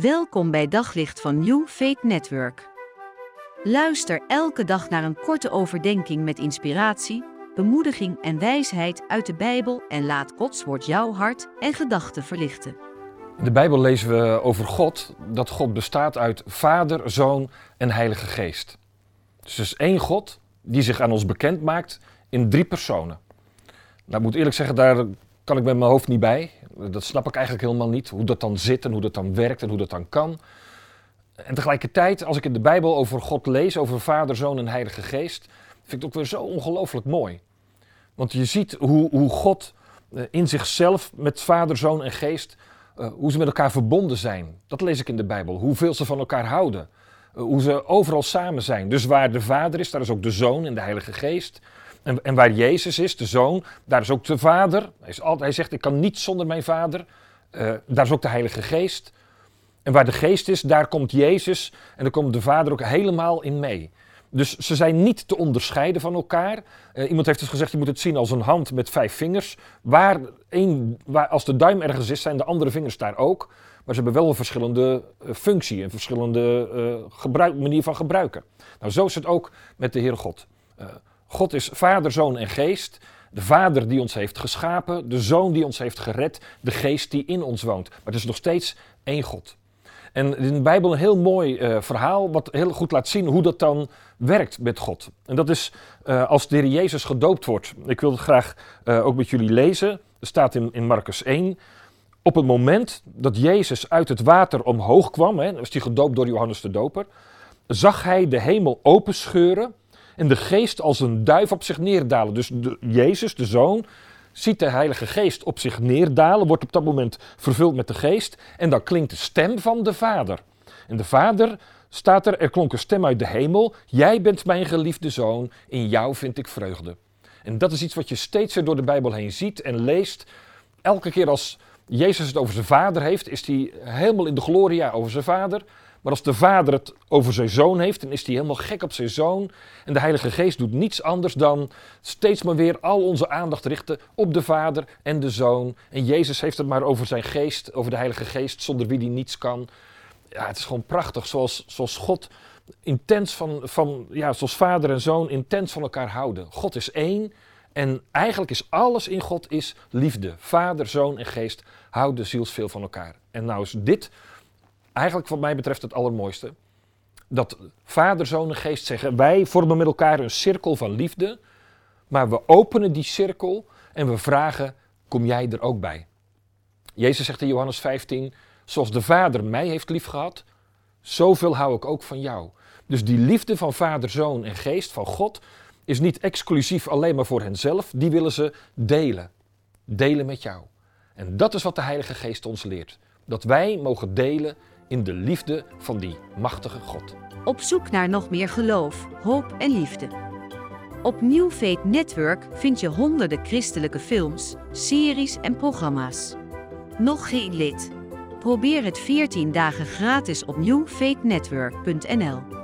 Welkom bij Daglicht van New Faith Network. Luister elke dag naar een korte overdenking met inspiratie, bemoediging en wijsheid uit de Bijbel en laat Gods woord jouw hart en gedachten verlichten. In de Bijbel lezen we over God dat God bestaat uit Vader, Zoon en Heilige Geest. Dus is één God die zich aan ons bekend maakt in drie personen. Nou, ik moet eerlijk zeggen, daar kan ik met mijn hoofd niet bij. Dat snap ik eigenlijk helemaal niet. Hoe dat dan zit en hoe dat dan werkt en hoe dat dan kan. En tegelijkertijd, als ik in de Bijbel over God lees, over Vader, Zoon en Heilige Geest, vind ik het ook weer zo ongelooflijk mooi. Want je ziet hoe, hoe God eh, in zichzelf met Vader, Zoon en Geest, uh, hoe ze met elkaar verbonden zijn. Dat lees ik in de Bijbel. Hoeveel ze van elkaar houden. Uh, hoe ze overal samen zijn. Dus waar de Vader is, daar is ook de Zoon en de Heilige Geest. En, en, waar Jezus is, de Zoon, daar is ook de Vader. Hij, is altijd, hij zegt, ik kan niet zonder mijn Vader. Uh, daar is ook de Heilige Geest. En waar de Geest is, daar komt Jezus en daar komt de Vader ook helemaal in mee. Dus ze zijn niet te onderscheiden van elkaar. Uh, iemand heeft dus gezegd, je moet het zien als een hand met vijf vingers. Waar, één, waar als de duim ergens is, zijn de andere vingers daar ook. Maar ze hebben wel een verschillende uh, functie, een verschillende uh, gebruik, manier van gebruiken. Nou, zo is het ook met de Heere God. God is Vader, Zoon en Geest. De Vader die ons heeft geschapen, de Zoon die ons heeft gered, de Geest die in ons woont. Maar het is nog steeds één God. En in de Bijbel een heel mooi uh, verhaal, wat heel goed laat zien hoe dat dan werkt met God. En dat is uh, als de Heer Jezus gedoopt wordt. Ik wil het graag uh, ook met jullie lezen. Er staat in, in Marcus 1. Op het moment dat Jezus uit het water omhoog kwam, hè, was hij gedoopt door Johannes de Doper, zag hij de hemel openscheuren en de geest als een duif op zich neerdalen. Dus Jezus, de Zoon, ziet de Heilige Geest op zich neerdalen, wordt op dat moment vervuld met de Geest. En dan klinkt de stem van de Vader. En de Vader staat er, er klonk een stem uit de hemel. Jij bent mijn geliefde Zoon, in jou vind ik vreugde. En dat is iets wat je steeds weer door de Bijbel heen ziet en leest. Elke keer als Jezus het over zijn Vader heeft, is hij helemaal in de gloria over zijn Vader. Maar als de vader het over zijn zoon heeft, dan is hij helemaal gek op zijn zoon. En de Heilige Geest doet niets anders dan steeds maar weer al onze aandacht richten op de vader en de zoon. En Jezus heeft het maar over zijn geest, over de Heilige Geest, zonder wie hij niets kan. Ja, het is gewoon prachtig, zoals, zoals God intens van, van, ja, zoals vader en zoon intens van elkaar houden. God is één en eigenlijk is alles in God is liefde. Vader, zoon en geest houden zielsveel van elkaar. En nou is dit eigenlijk wat mij betreft het allermooiste. Dat vader, zoon en geest zeggen, wij vormen met elkaar een cirkel van liefde, maar we openen die cirkel en we vragen, kom jij er ook bij? Jezus zegt in Johannes 15, zoals de vader mij heeft liefgehad, zoveel hou ik ook van jou. Dus die liefde van vader, zoon en geest, van God, is niet exclusief alleen maar voor henzelf, die willen ze delen. Delen met jou. En dat is wat de Heilige Geest ons leert. Dat wij mogen delen in de liefde van die machtige God. Op zoek naar nog meer geloof, hoop en liefde. Op New Faith Network vind je honderden christelijke films, series en programma's. Nog geen lid? Probeer het 14 dagen gratis op newfaithnetwork.nl.